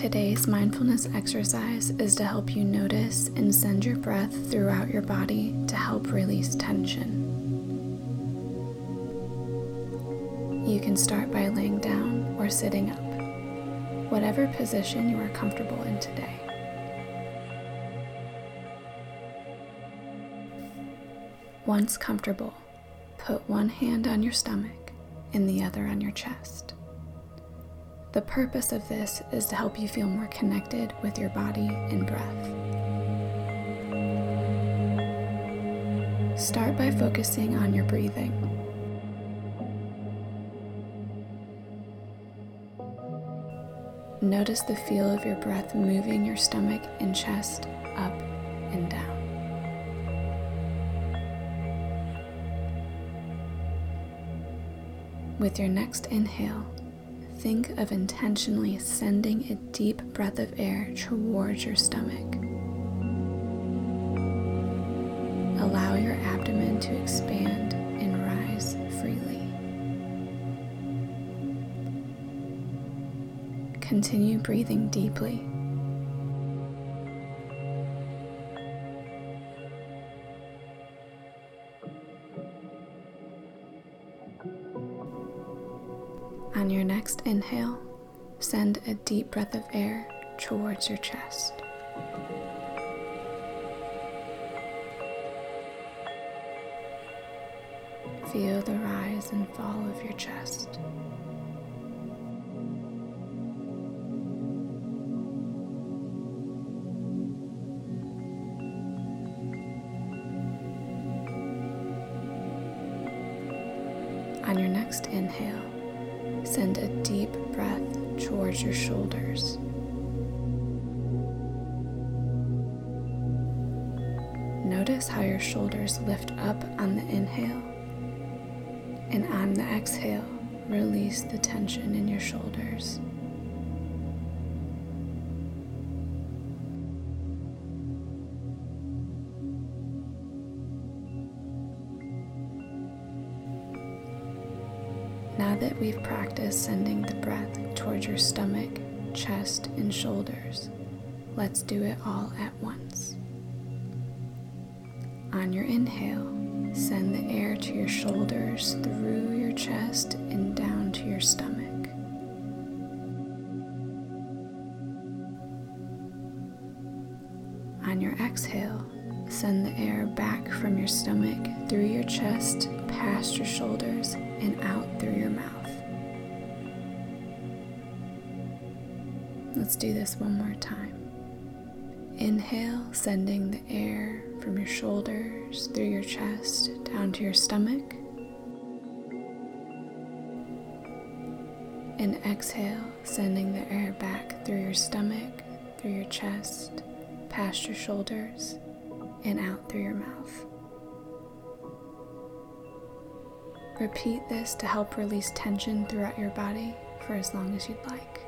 Today's mindfulness exercise is to help you notice and send your breath throughout your body to help release tension. You can start by laying down or sitting up, whatever position you are comfortable in today. Once comfortable, put one hand on your stomach and the other on your chest. The purpose of this is to help you feel more connected with your body and breath. Start by focusing on your breathing. Notice the feel of your breath moving your stomach and chest up and down. With your next inhale, think of intentionally sending a deep breath of air towards your stomach. Allow your abdomen to expand and rise freely. Continue breathing deeply. On your next inhale, send a deep breath of air towards your chest. Feel the rise and fall of your chest. On your next inhale, Send a deep breath towards your shoulders. Notice how your shoulders lift up on the inhale, and on the exhale, release the tension in your shoulders. Now that we've practiced sending the breath towards your stomach, chest, and shoulders, let's do it all at once. On your inhale, send the air to your shoulders, through your chest, and down to your stomach. On your exhale, send the air back from your stomach, through your chest, past your shoulders, and out through your mouth. Let's do this one more time. Inhale, sending the air from your shoulders through your chest down to your stomach. And exhale, sending the air back through your stomach, through your chest, past your shoulders, and out through your mouth. Repeat this to help release tension throughout your body for as long as you'd like.